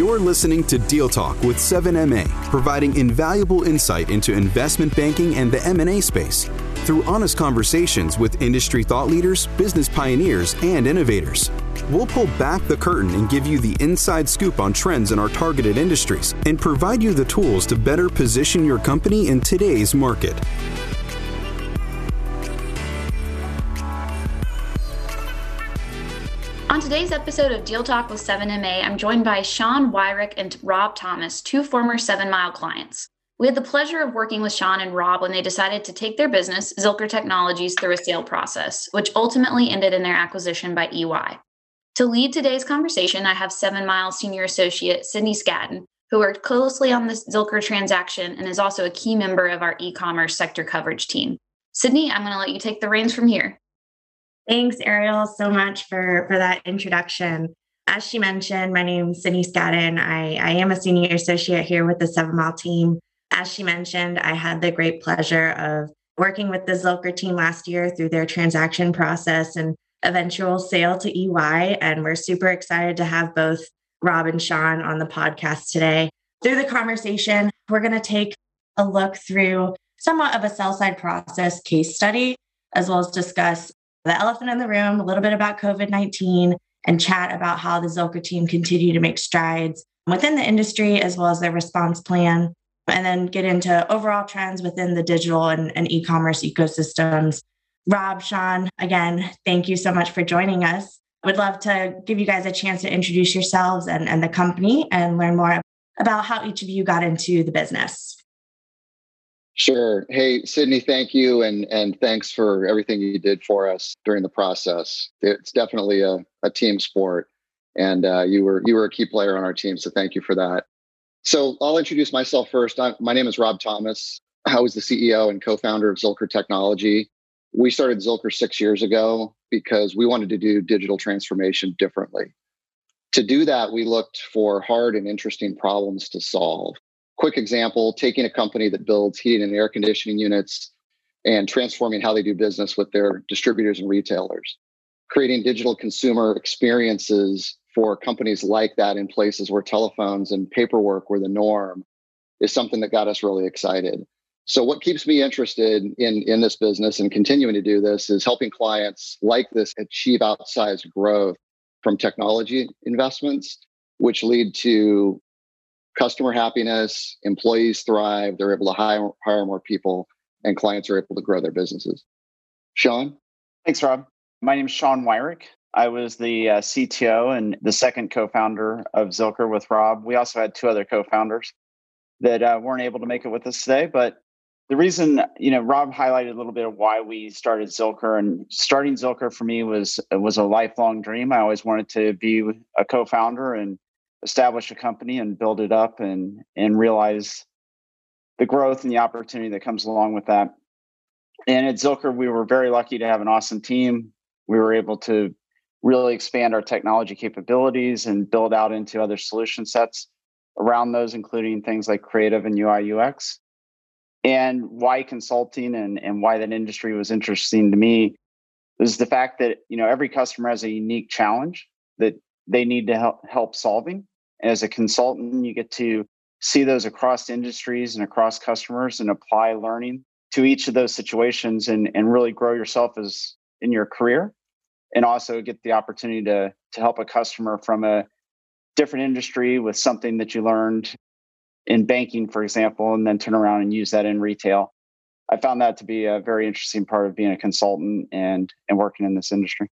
You're listening to Deal Talk with 7MA, providing invaluable insight into investment banking and the M&A space through honest conversations with industry thought leaders, business pioneers, and innovators. We'll pull back the curtain and give you the inside scoop on trends in our targeted industries and provide you the tools to better position your company in today's market. Today's episode of Deal Talk with 7MA, I'm joined by Sean Wyrick and Rob Thomas, two former Seven Mile clients. We had the pleasure of working with Sean and Rob when they decided to take their business, Zilker Technologies, through a sale process, which ultimately ended in their acquisition by EY. To lead today's conversation, I have Seven Mile Senior Associate Sydney Scadden, who worked closely on this Zilker transaction and is also a key member of our e commerce sector coverage team. Sydney, I'm going to let you take the reins from here. Thanks, Ariel, so much for, for that introduction. As she mentioned, my name is Sydney Scadden. I, I am a senior associate here with the Seven Mile team as she mentioned, I had the great pleasure of working with the Zilker team last year through their transaction process and eventual sale to EY. And we're super excited to have both Rob and Sean on the podcast today. Through the conversation, we're going to take a look through somewhat of a sell side process case study, as well as discuss the elephant in the room, a little bit about COVID 19, and chat about how the Zilker team continue to make strides within the industry, as well as their response plan and then get into overall trends within the digital and, and e commerce ecosystems. Rob, Sean, again, thank you so much for joining us. I would love to give you guys a chance to introduce yourselves and, and the company and learn more about how each of you got into the business. Sure. Hey, Sydney, thank you. And, and thanks for everything you did for us during the process. It's definitely a, a team sport. And uh, you were you were a key player on our team. So thank you for that. So I'll introduce myself first. I'm, my name is Rob Thomas. I was the CEO and co founder of Zilker Technology. We started Zilker six years ago because we wanted to do digital transformation differently. To do that, we looked for hard and interesting problems to solve. Quick example taking a company that builds heating and air conditioning units and transforming how they do business with their distributors and retailers, creating digital consumer experiences for companies like that in places where telephones and paperwork were the norm is something that got us really excited. So what keeps me interested in in this business and continuing to do this is helping clients like this achieve outsized growth from technology investments which lead to customer happiness, employees thrive, they're able to hire hire more people and clients are able to grow their businesses. Sean? Thanks Rob. My name is Sean Wyrick. I was the uh, CTO and the second co-founder of Zilker with Rob. We also had two other co-founders that uh, weren't able to make it with us today. But the reason, you know, Rob highlighted a little bit of why we started Zilker, and starting Zilker for me was was a lifelong dream. I always wanted to be a co-founder and establish a company and build it up and and realize the growth and the opportunity that comes along with that. And at Zilker, we were very lucky to have an awesome team. We were able to really expand our technology capabilities and build out into other solution sets around those, including things like creative and UI UX. And why consulting and, and why that industry was interesting to me is the fact that you know every customer has a unique challenge that they need to help help solving. As a consultant, you get to see those across industries and across customers and apply learning to each of those situations and, and really grow yourself as in your career and also get the opportunity to to help a customer from a different industry with something that you learned in banking, for example, and then turn around and use that in retail. I found that to be a very interesting part of being a consultant and and working in this industry.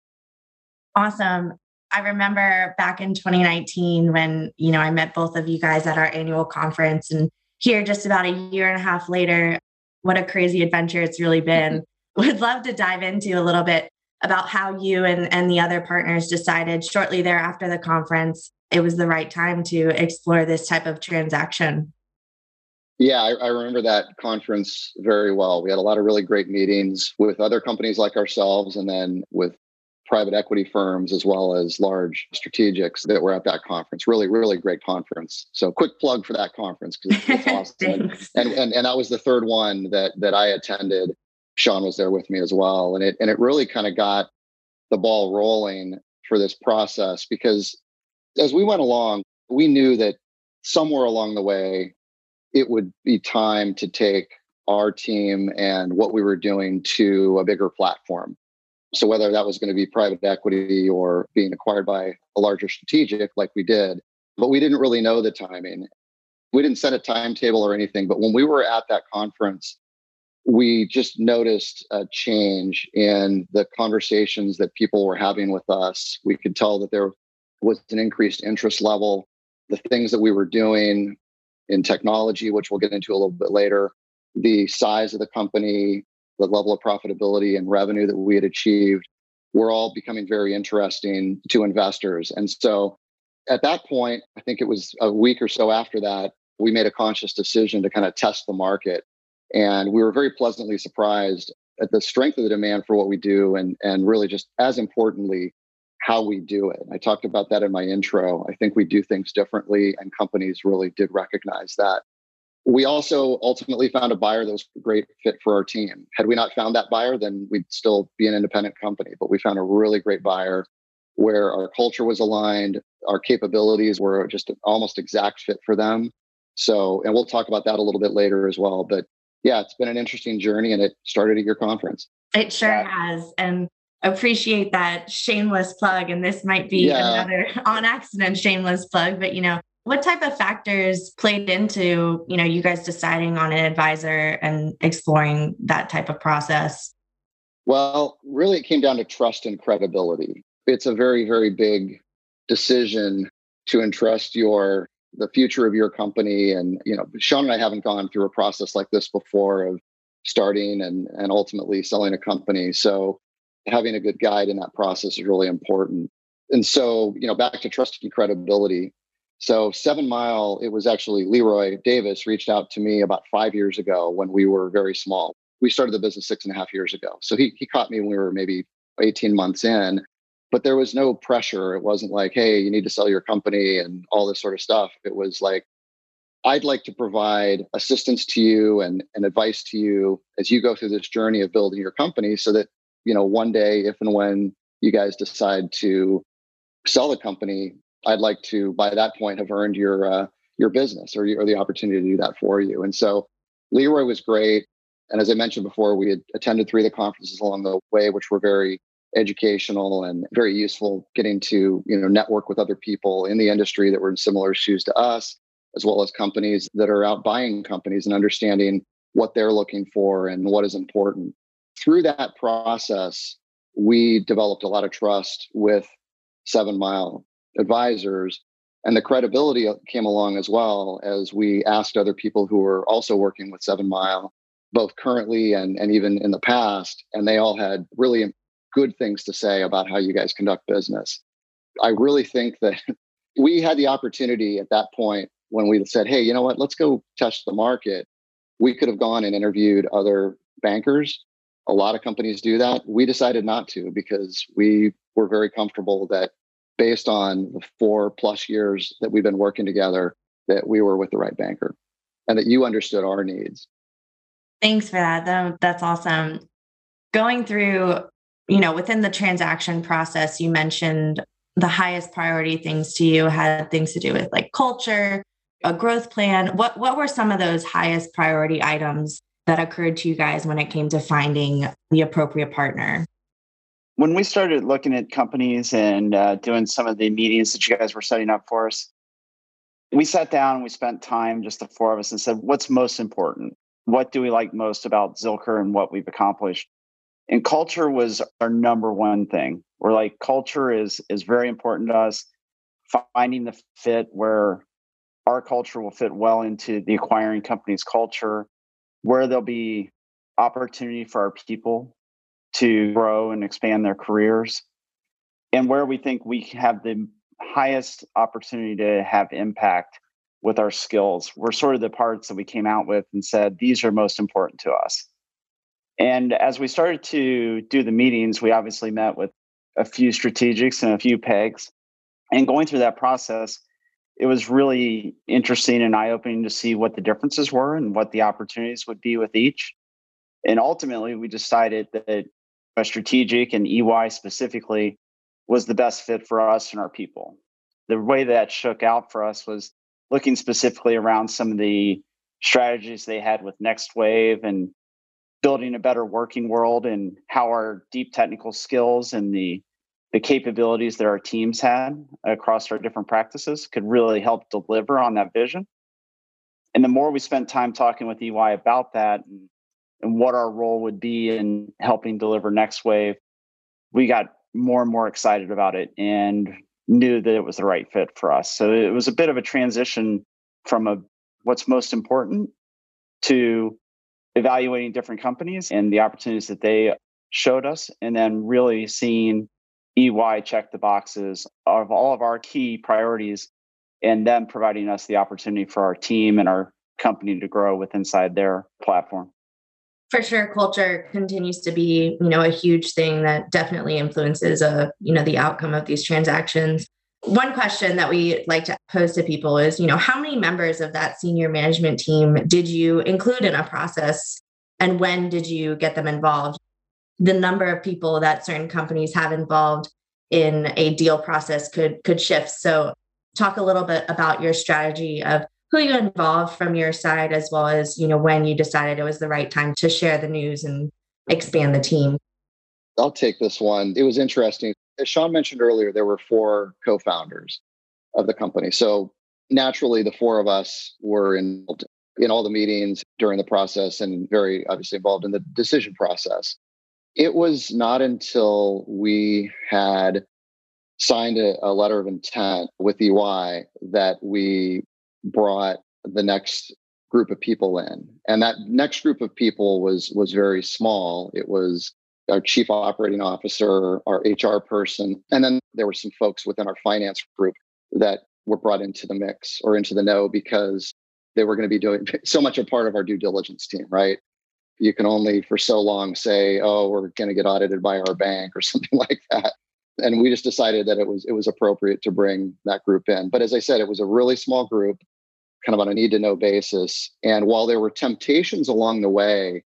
Awesome. I remember back in 2019 when, you know, I met both of you guys at our annual conference and here just about a year and a half later, what a crazy adventure it's really been. Would love to dive into a little bit about how you and, and the other partners decided shortly thereafter the conference it was the right time to explore this type of transaction. Yeah, I, I, remember that conference very well. We had a lot of really great meetings with other companies like ourselves and then with private equity firms as well as large strategics that were at that conference. Really, really great conference. So quick plug for that conference because it's awesome. and, and, and that was the third one that that I attended. Sean was there with me as well. And it and it really kind of got the ball rolling for this process because as we went along, we knew that somewhere along the way, it would be time to take our team and what we were doing to a bigger platform. So whether that was going to be private equity or being acquired by a larger strategic like we did, but we didn't really know the timing. We didn't set a timetable or anything, but when we were at that conference, we just noticed a change in the conversations that people were having with us. We could tell that there was an increased interest level. The things that we were doing in technology, which we'll get into a little bit later, the size of the company, the level of profitability and revenue that we had achieved were all becoming very interesting to investors. And so at that point, I think it was a week or so after that, we made a conscious decision to kind of test the market and we were very pleasantly surprised at the strength of the demand for what we do and, and really just as importantly, how we do it. I talked about that in my intro. I think we do things differently, and companies really did recognize that. We also ultimately found a buyer that was a great fit for our team. Had we not found that buyer, then we'd still be an independent company. But we found a really great buyer where our culture was aligned, our capabilities were just an almost exact fit for them. So, and we'll talk about that a little bit later as well. But yeah, it's been an interesting journey and it started at your conference. It sure yeah. has. And appreciate that shameless plug. And this might be yeah. another on accident shameless plug, but you know, what type of factors played into, you know, you guys deciding on an advisor and exploring that type of process? Well, really it came down to trust and credibility. It's a very, very big decision to entrust your the future of your company and you know sean and i haven't gone through a process like this before of starting and and ultimately selling a company so having a good guide in that process is really important and so you know back to trust and credibility so seven mile it was actually leroy davis reached out to me about five years ago when we were very small we started the business six and a half years ago so he, he caught me when we were maybe 18 months in but there was no pressure. It wasn't like, hey, you need to sell your company and all this sort of stuff. It was like, I'd like to provide assistance to you and, and advice to you as you go through this journey of building your company so that, you know, one day, if and when you guys decide to sell the company, I'd like to, by that point, have earned your, uh, your business or, or the opportunity to do that for you. And so Leroy was great. And as I mentioned before, we had attended three of the conferences along the way, which were very educational and very useful getting to you know network with other people in the industry that were in similar shoes to us as well as companies that are out buying companies and understanding what they're looking for and what is important through that process we developed a lot of trust with seven mile advisors and the credibility uh, came along as well as we asked other people who were also working with seven mile both currently and, and even in the past and they all had really good things to say about how you guys conduct business. I really think that we had the opportunity at that point when we said, hey, you know what, let's go test the market. We could have gone and interviewed other bankers. A lot of companies do that. We decided not to because we were very comfortable that based on the four plus years that we've been working together, that we were with the right banker and that you understood our needs. Thanks for that. That's awesome. Going through you know, within the transaction process, you mentioned the highest priority things to you had things to do with like culture, a growth plan. What what were some of those highest priority items that occurred to you guys when it came to finding the appropriate partner? When we started looking at companies and uh, doing some of the meetings that you guys were setting up for us, we sat down and we spent time, just the four of us, and said, "What's most important? What do we like most about Zilker and what we've accomplished?" and culture was our number one thing we're like culture is is very important to us finding the fit where our culture will fit well into the acquiring company's culture where there'll be opportunity for our people to grow and expand their careers and where we think we have the highest opportunity to have impact with our skills were sort of the parts that we came out with and said these are most important to us and as we started to do the meetings, we obviously met with a few strategics and a few pegs. And going through that process, it was really interesting and eye opening to see what the differences were and what the opportunities would be with each. And ultimately, we decided that strategic and EY specifically was the best fit for us and our people. the way that shook out for us was looking specifically around some of the strategies they had with Next Wave and building a better working world and how our deep technical skills and the the capabilities that our teams had across our different practices could really help deliver on that vision. And the more we spent time talking with EY about that and, and what our role would be in helping deliver Next Wave, we got more and more excited about it and knew that it was the right fit for us. So it was a bit of a transition from a what's most important to evaluating different companies and the opportunities that they showed us and then really seeing EY check the boxes of all of our key priorities and then providing us the opportunity for our team and our company to grow with inside their platform for sure culture continues to be you know a huge thing that definitely influences a uh, you know the outcome of these transactions. One question that we like to pose to people is you know how many members of that senior management team did you include in a process? And when did you get them involved? The number of people that certain companies have involved in a deal process could could shift. So talk a little bit about your strategy of who you involved from your side as well as you know when you decided it was the right time to share the news and expand the team? I'll take this one. It was interesting. As sean mentioned earlier there were four co-founders of the company. So naturally the four of us were involved in all the meetings during the process and very obviously involved in the decision process. It was not until we had signed a, a letter of intent with ey that we brought the next group of people in. And that next group of people was was very small. It was our chief operating officer our hr person and then there were some folks within our finance group that were brought into the mix or into the know because they were going to be doing so much a part of our due diligence team right? You can only for so long say oh we're going to get audited by our bank or something like that and we just decided that it was it was appropriate to bring that group in but as i said it was a really small group kind of on a need to know basis. And while there were temptations along the way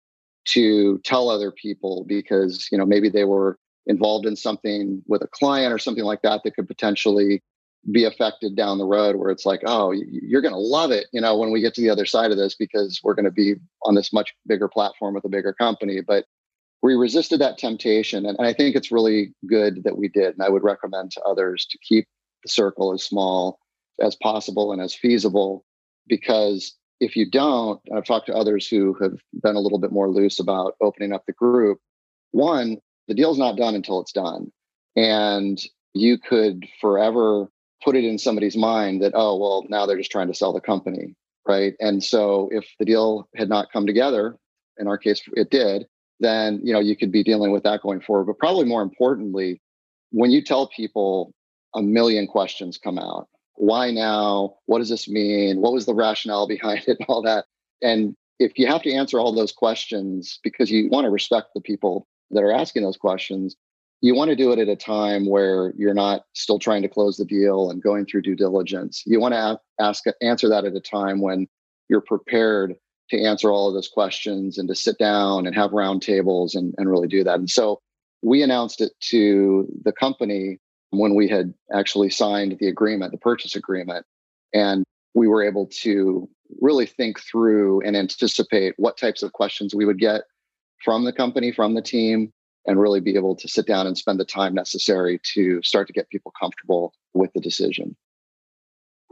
to tell other people because, you know, maybe they were involved in something with a client or something like that that could potentially be affected down the road where it's like, oh, you're going to love it, you know, when we get to the other side of this because we're going to be on this much bigger platform with a bigger company. But we resisted that temptation. And, and I think it's really good that we did. And I would recommend to others to keep the circle as small as possible and as feasible because if you don't, I've talked to others who have been a little bit more loose about opening up the group. One, the deal's not done until it's done. And you could forever put it in somebody's mind that, oh, well, now they're just trying to sell the company. Right. And so if the deal had not come together, in our case, it did, then, you know, you could be dealing with that going forward. But probably more importantly, when you tell people a million questions come out why now? What does this mean? What was the rationale behind it? All that. And if you have to answer all those questions because you want to respect the people that are asking those questions, you want to do it at a time where you're not still trying to close the deal and going through due diligence. You want to ask answer that at a time when you're prepared to answer all of those questions and to sit down and have roundtables and, and really do that. And so we announced it to the company when we had actually signed the agreement, the purchase agreement. And we were able to really think through and anticipate what types of questions we would get from the company, from the team, and really be able to sit down and spend the time necessary to start to get people comfortable with the decision.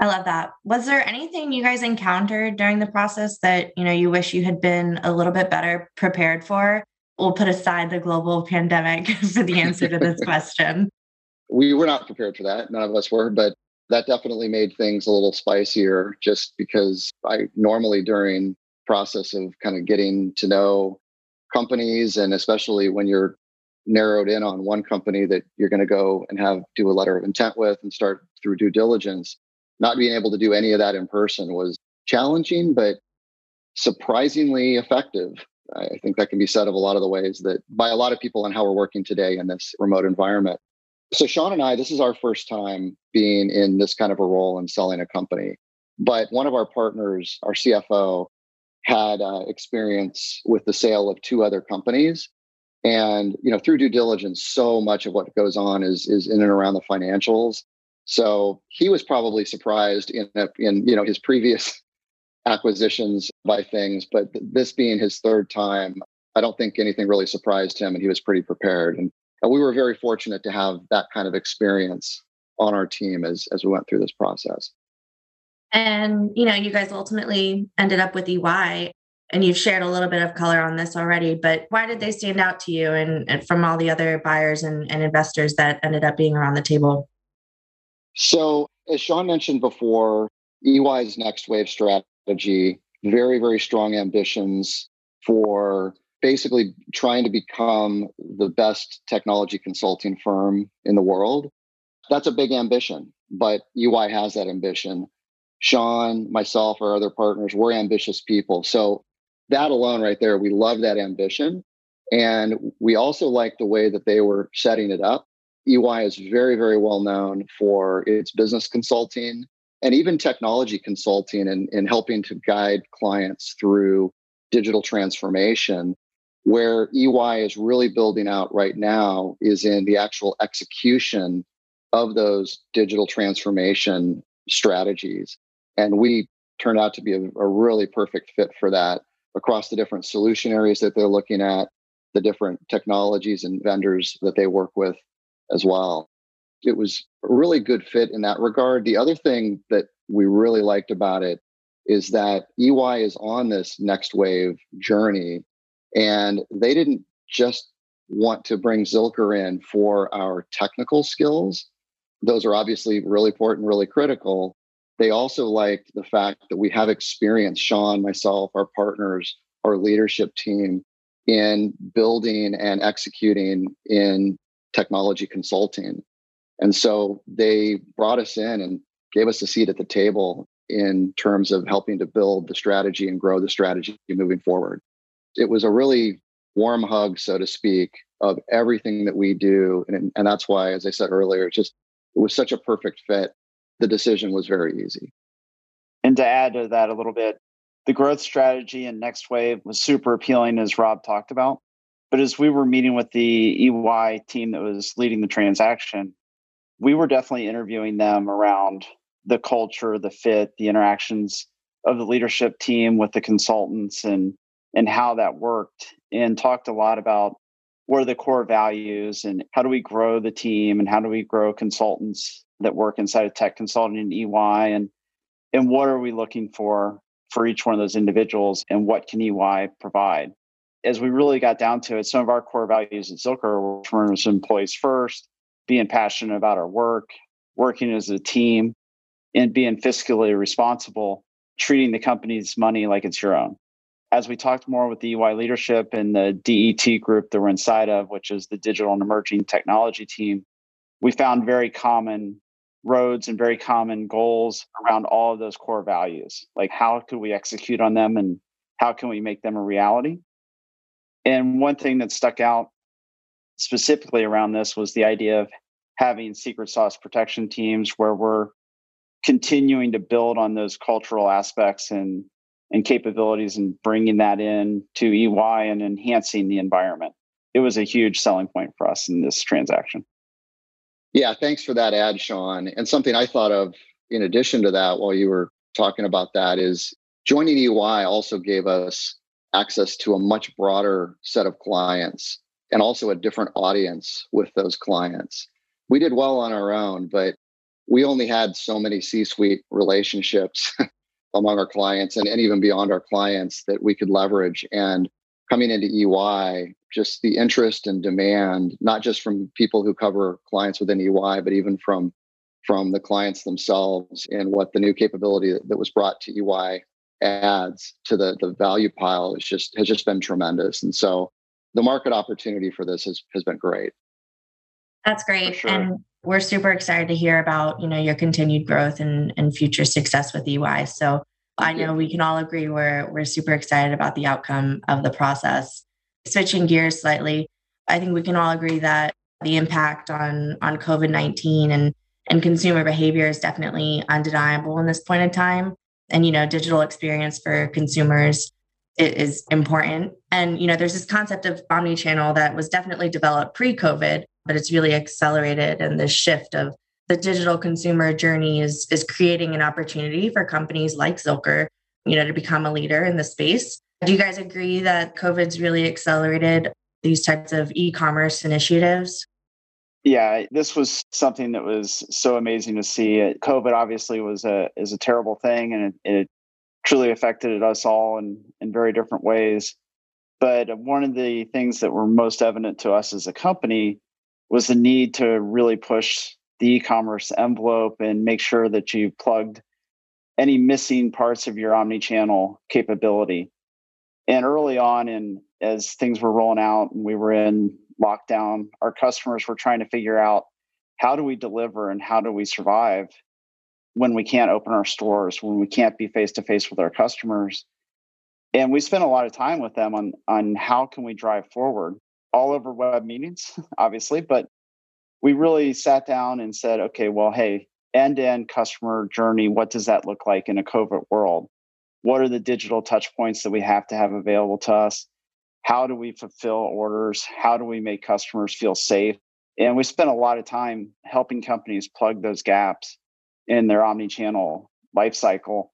I love that. Was there anything you guys encountered during the process that, you know, you wish you had been a little bit better prepared for? We'll put aside the global pandemic for the answer to this question we were not prepared for that. None of us were, but that definitely made things a little spicier just because I normally during process of kind of getting to know companies and especially when you're narrowed in on one company that you're going to go and have do a letter of intent with and start through due diligence not being able to do any of that in person was challenging but surprisingly effective i think that can be said of a lot of the ways that by a lot of people and how we're working today in this remote environment so Sean and I, this is our first time being in this kind of a role and selling a company. But one of our partners, our CFO, had uh, experience with the sale of two other companies. And you know, through due diligence, so much of what goes on is is in and around the financials. So he was probably surprised in in you know his previous acquisitions by things, but this being his third time, I don't think anything really surprised him, and he was pretty prepared. And, and we were very fortunate to have that kind of experience on our team as as we went through this process. And you know, you guys ultimately ended up with EY, and you've shared a little bit of color on this already. But why did they stand out to you, and, and from all the other buyers and, and investors that ended up being around the table? So, as Sean mentioned before, EY's next wave strategy, very, very strong ambitions for basically trying to become the best technology consulting firm in the world. That's a big ambition, but EY has that ambition. Sean, myself, our other partners, we're ambitious people. So that alone right there, we love that ambition. And we also like the way that they were setting it up. EY is very, very well known for its business consulting and even technology consulting and, and helping to guide clients through digital transformation. Where EY is really building out right now is in the actual execution of those digital transformation strategies. And we turned out to be a, a really perfect fit for that across the different solution areas that they're looking at, the different technologies and vendors that they work with as well. It was a really good fit in that regard. The other thing that we really liked about it is that EY is on this next wave journey and they didn't just want to bring Zilker in for our technical skills. Those are obviously really important, really critical. They also liked the fact that we have experience, Sean, myself, our partners, our leadership team, in building and executing in technology consulting. And so they brought us in and gave us a seat at the table in terms of helping to build the strategy and grow the strategy moving forward. It was a really warm hug, so to speak, of everything that we do. And, and that's why, as I said earlier, it just it was such a perfect fit. The decision was very easy. And to add to that a little bit, the growth strategy and next wave was super appealing, as Rob talked about. But as we were meeting with the EY team that was leading the transaction, we were definitely interviewing them around the culture, the fit, the interactions of the leadership team with the consultants and and how that worked and talked a lot about what are the core values and how do we grow the team and how do we grow consultants that work inside of tech consulting and EY and and what are we looking for for each one of those individuals and what can EY provide. As we really got down to it, some of our core values at Zilker were employees first, being passionate about our work, working as a team, and being fiscally responsible, treating the company's money like it's your own. As we talked more with the EY leadership and the DET group that we're inside of, which is the digital and emerging technology team, we found very common roads and very common goals around all of those core values. Like, how could we execute on them and how can we make them a reality? And one thing that stuck out specifically around this was the idea of having secret sauce protection teams where we're continuing to build on those cultural aspects and and capabilities and bringing that in to EY and enhancing the environment. It was a huge selling point for us in this transaction. Yeah, thanks for that ad, Sean. And something I thought of in addition to that while you were talking about that is joining EY also gave us access to a much broader set of clients and also a different audience with those clients. We did well on our own, but we only had so many C suite relationships among our clients and, and even beyond our clients that we could leverage. And coming into EY, just the interest and demand, not just from people who cover clients within EY, but even from from the clients themselves and what the new capability that was brought to EY adds to the the value pile is just has just been tremendous. And so the market opportunity for this has has been great. That's great. Sure. And we're super excited to hear about, you know, your continued growth and, and future success with EY. So I know we can all agree we're we're super excited about the outcome of the process. Switching gears slightly, I think we can all agree that the impact on on COVID-19 and and consumer behavior is definitely undeniable in this point in time. And you know, digital experience for consumers is important. And you know, there's this concept of omni-channel that was definitely developed pre-COVID, but it's really accelerated and this shift of the digital consumer journey is is creating an opportunity for companies like Zilker, you know, to become a leader in the space. Do you guys agree that COVID's really accelerated these types of e-commerce initiatives? Yeah, this was something that was so amazing to see. COVID obviously was a is a terrible thing, and it, it truly affected us all in in very different ways. But one of the things that were most evident to us as a company was the need to really push the e-commerce envelope and make sure that you plugged any missing parts of your omni-channel capability. And early on, and as things were rolling out and we were in lockdown, our customers were trying to figure out how do we deliver and how do we survive when we can't open our stores, when we can't be face to face with our customers. And we spent a lot of time with them on on how can we drive forward all over web meetings, obviously, but we really sat down and said, okay, well, hey, end-to-end customer journey, what does that look like in a COVID world? What are the digital touch points that we have to have available to us? How do we fulfill orders? How do we make customers feel safe? And we spent a lot of time helping companies plug those gaps in their omni-channel life cycle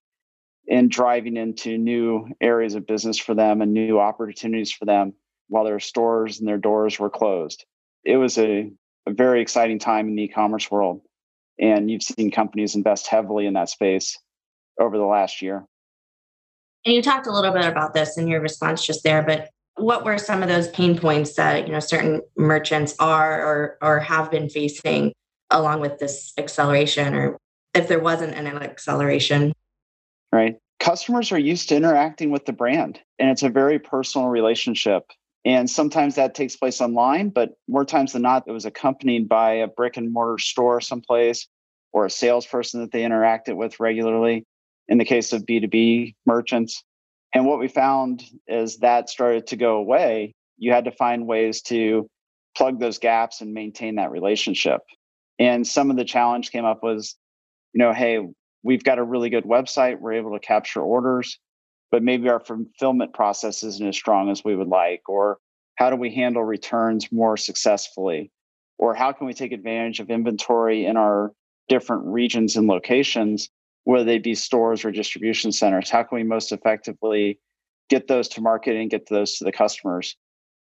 and driving into new areas of business for them and new opportunities for them while their stores and their doors were closed. It was a, a very exciting time in the e-commerce world and you've seen companies invest heavily in that space over the last year. And you talked a little bit about this in your response just there, but what were some of those pain points that you know certain merchants are or or have been facing along with this acceleration or if there wasn't an acceleration? Right. Customers are used to interacting with the brand and it's a very personal relationship. And sometimes that takes place online but more times than not it was accompanied by a brick and mortar store someplace or a salesperson that they interacted with regularly. In the case of b2b merchants and what we found is that started to go away. You had to find ways to plug those gaps and maintain that relationship. And some of the challenge came up was, you know, hey, we've got a really good website, we're able to capture orders, but maybe our fulfillment process isn't as strong as we would like. Or how do we handle returns more successfully? Or how can we take advantage of inventory in our different regions and locations whether they be stores or distribution centers? How can we most effectively get those to market and get those to the customers?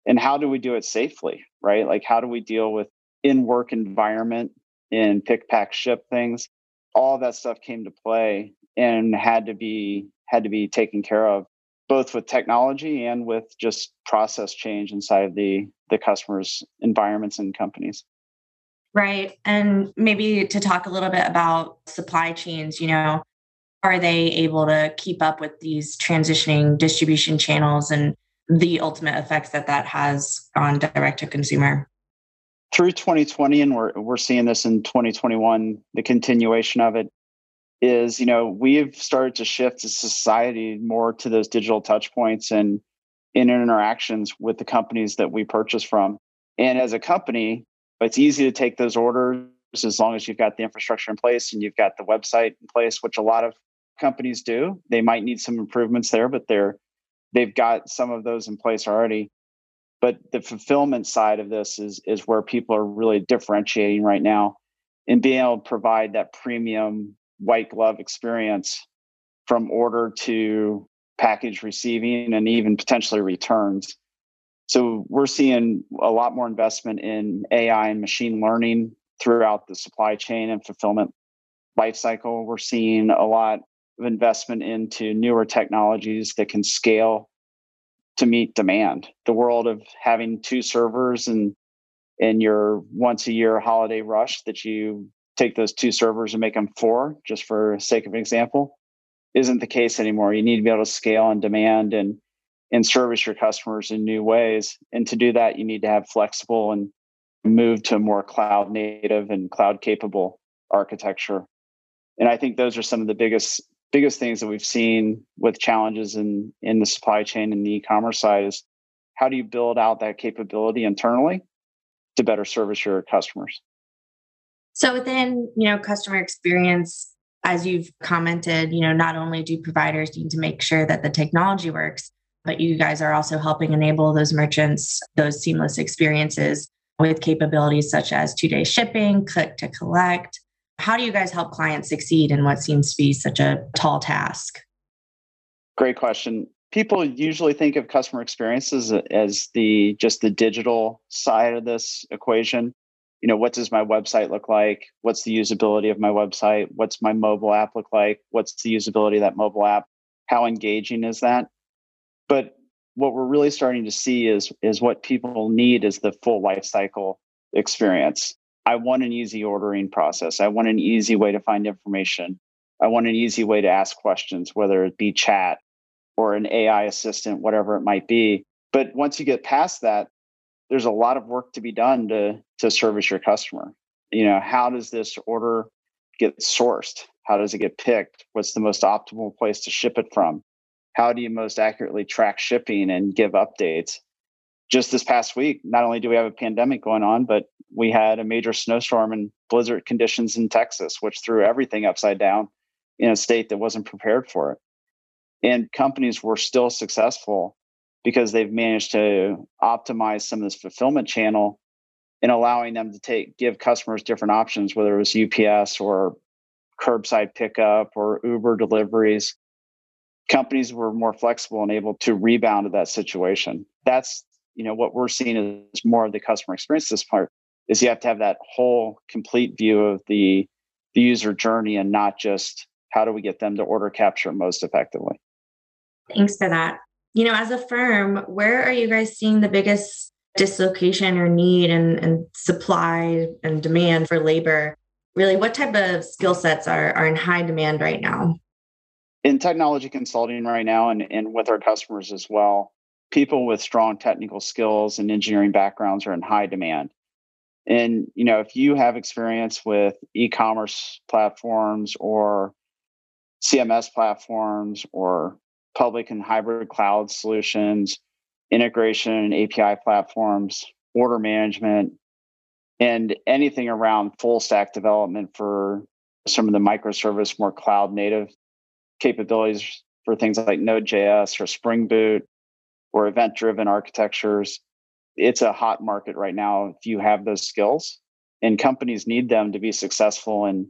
And how do we do it safely, right? Like, how do we deal with in work environment and pick, pack, ship things? All that stuff came to play and had to be had to be taken care of both with technology and with just process change inside the the customers environments and companies Right. And maybe to talk a little bit about supply chains, you know, are they able to keep up with these transitioning distribution channels and the ultimate effects that that has on direct to consumer? Through 2020, and we're, we're seeing this in 2021, the continuation of it is, you know, we've started to shift as society more to those digital touch points and in interactions with the companies that we purchase from. And as a company, but it's easy to take those orders as long as you've got the infrastructure in place and you've got the website in place, which a lot of companies do. They might need some improvements there, but they're they've got some of those in place already. But the fulfillment side of this is is where people are really differentiating right now and being able to provide that premium white glove experience from order to package receiving and even potentially returns so we're seeing a lot more investment in AI and machine learning throughout the supply chain and fulfillment lifecycle. We're seeing a lot of investment into newer technologies that can scale to meet demand. The world of having two servers and in your once a year holiday rush that you take those two servers and make them four, just for sake of example, isn't the case anymore. You need to be able to scale on demand and and service your customers in new ways. And to do that, you need to have flexible and move to a more cloud native and cloud capable architecture. And I think those are some of the biggest biggest things that we've seen with challenges in in the supply chain and the e-commerce side is how do you build out that capability internally to better service your customers? So within, you know, customer experience, as you've commented, you know, not only do providers need to make sure that the technology works, but you guys are also helping enable those merchants those seamless experiences with capabilities such as two day shipping, click to collect, how do you guys help clients succeed in what seems to be such a tall task? Great question. People usually think of customer experiences as the just the digital side of this equation. You know, what does my website look like? What's the usability of my website? What's my mobile app look like? What's the usability of that mobile app? How engaging is that? But what we're really starting to see is is what people need is the full life cycle experience. I want an easy ordering process. I want an easy way to find information. I want an easy way to ask questions, whether it be chat or an AI assistant, whatever it might be. But once you get past that, there's a lot of work to be done to to service your customer. You know, how does this order get sourced? How does it get picked? What's the most optimal place to ship it from? How do you most accurately track shipping and give updates? just this past week, not only do we have a pandemic going on, but we had a major snowstorm and blizzard conditions in Texas, which threw everything upside down in a state that wasn't prepared for it. And companies were still successful because they've managed to optimize some of this fulfillment channel and allowing them to take give customers different options, whether it was UPS or curbside pickup or Uber deliveries. Companies were more flexible and able to rebound to that situation. That's you know what we're seeing is more of the customer experience this part is you have to have that whole complete view of the the user journey and not just how do we get them to order capture most effectively. Thanks for that. You know as a firm where are you guys seeing the biggest dislocation or need and, and supply and demand for labor? Really what type of skill sets are, are in high demand right now in technology consulting right now and, and with our customers as well people with strong technical skills and engineering backgrounds are in high demand. And you know, if you have experience with e-commerce platforms or CMS platforms or public and hybrid cloud solutions, integration and API platforms, order management, and anything around full stack development for some of the microservice, more cloud native capabilities for things like Node.js or Spring Boot, or event driven architectures. It's a hot market right now if you have those skills, and companies need them to be successful and,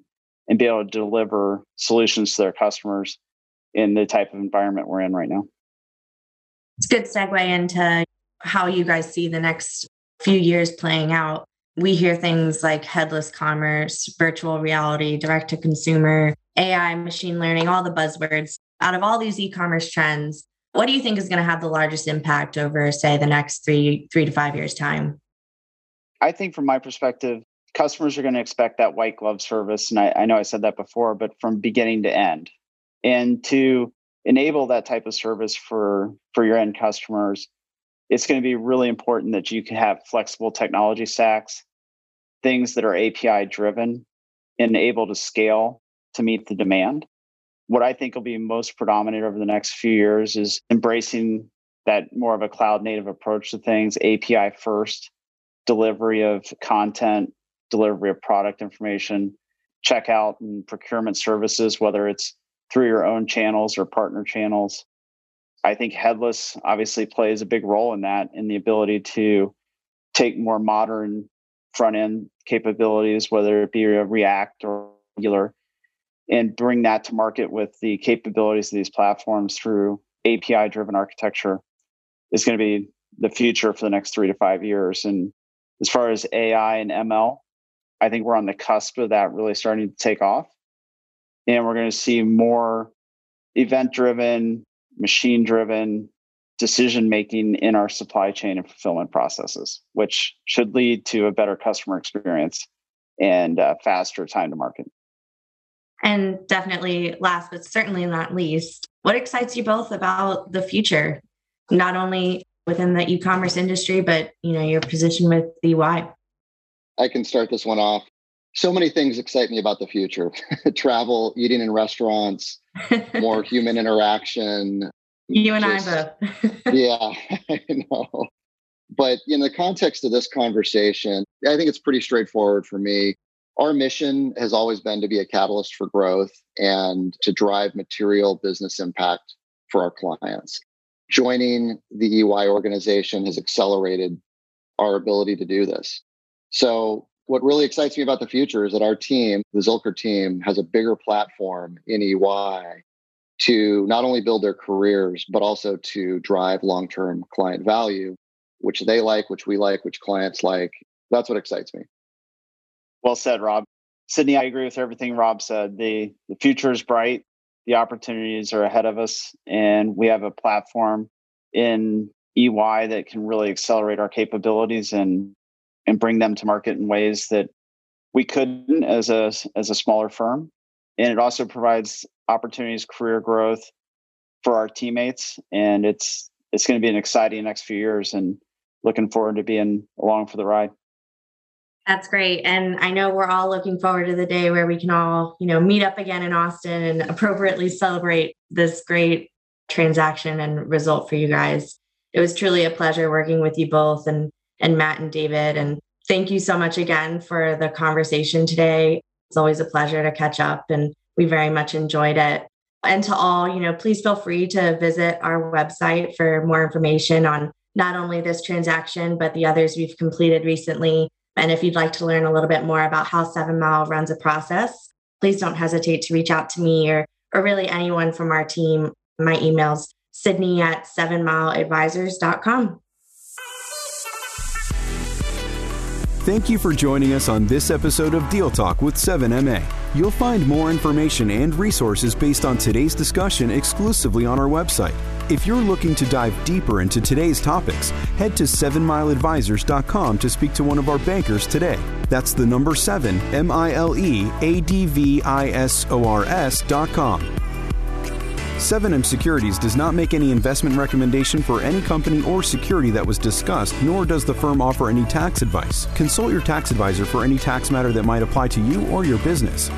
and be able to deliver solutions to their customers in the type of environment we're in right now. It's a good segue into how you guys see the next few years playing out. We hear things like headless commerce, virtual reality, direct to consumer, AI, machine learning, all the buzzwords. Out of all these e commerce trends, what do you think is going to have the largest impact over, say, the next three three to five years' time? I think, from my perspective, customers are going to expect that white glove service, and I, I know I said that before, but from beginning to end, and to enable that type of service for for your end customers, it's going to be really important that you can have flexible technology stacks, things that are API driven and able to scale to meet the demand what I think will be most predominant over the next few years is embracing that more of a cloud native approach to things, API first, delivery of content, delivery of product information, checkout and procurement services, whether it's through your own channels or partner channels. I think headless obviously plays a big role in that, in the ability to take more modern front end capabilities, whether it be a React or Angular, and bring that to market with the capabilities of these platforms through API driven architecture is going to be the future for the next three to five years. And as far as AI and ML, I think we're on the cusp of that really starting to take off. And we're going to see more event driven, machine driven decision making in our supply chain and fulfillment processes, which should lead to a better customer experience and faster time to market. And definitely, last but certainly not least, what excites you both about the future, not only within the e-commerce industry, but you know your position with EY? I can start this one off. So many things excite me about the future: travel, eating in restaurants, more human interaction. You and just, I both. yeah, I know. But in the context of this conversation, I think it's pretty straightforward for me our mission has always been to be a catalyst for growth and to drive material business impact for our clients. Joining the EY organization has accelerated our ability to do this. So, what really excites me about the future is that our team, the Zilker team, has a bigger platform in EY to not only build their careers, but also to drive long term client value, which they like, which we like, which clients like. That's what excites me. Well said, Rob. Sydney, I agree with everything Rob said. The, the future is bright, the opportunities are ahead of us, and we have a platform in EY that can really accelerate our capabilities and and bring them to market in ways that we couldn't as a as a smaller firm. And it also provides opportunities, career growth for our teammates, and it's it's going to be an exciting next few years. And looking forward to being along for the ride. That's great. And I know we're all looking forward to the day where we can all, you know, meet up again in Austin and appropriately celebrate this great transaction and result for you guys. It was truly a pleasure working with you both and and Matt and David and thank you so much again for the conversation today. It's always a pleasure to catch up and we very much enjoyed it. And to all, you know, please feel free to visit our website for more information on not only this transaction, but the others we've completed recently. And if you'd like to learn a little bit more about how Seven Mile runs a process, please don't hesitate to reach out to me or, or really anyone from our team. My email's sydney at sevenmileadvisors.com. Thank you for joining us on this episode of Deal Talk with 7MA. You'll find more information and resources based on today's discussion exclusively on our website. If you're looking to dive deeper into today's topics, head to 7mileadvisors.com to speak to one of our bankers today. That's the number 7, M I L E A D V I S O R S.com. 7M Securities does not make any investment recommendation for any company or security that was discussed, nor does the firm offer any tax advice. Consult your tax advisor for any tax matter that might apply to you or your business.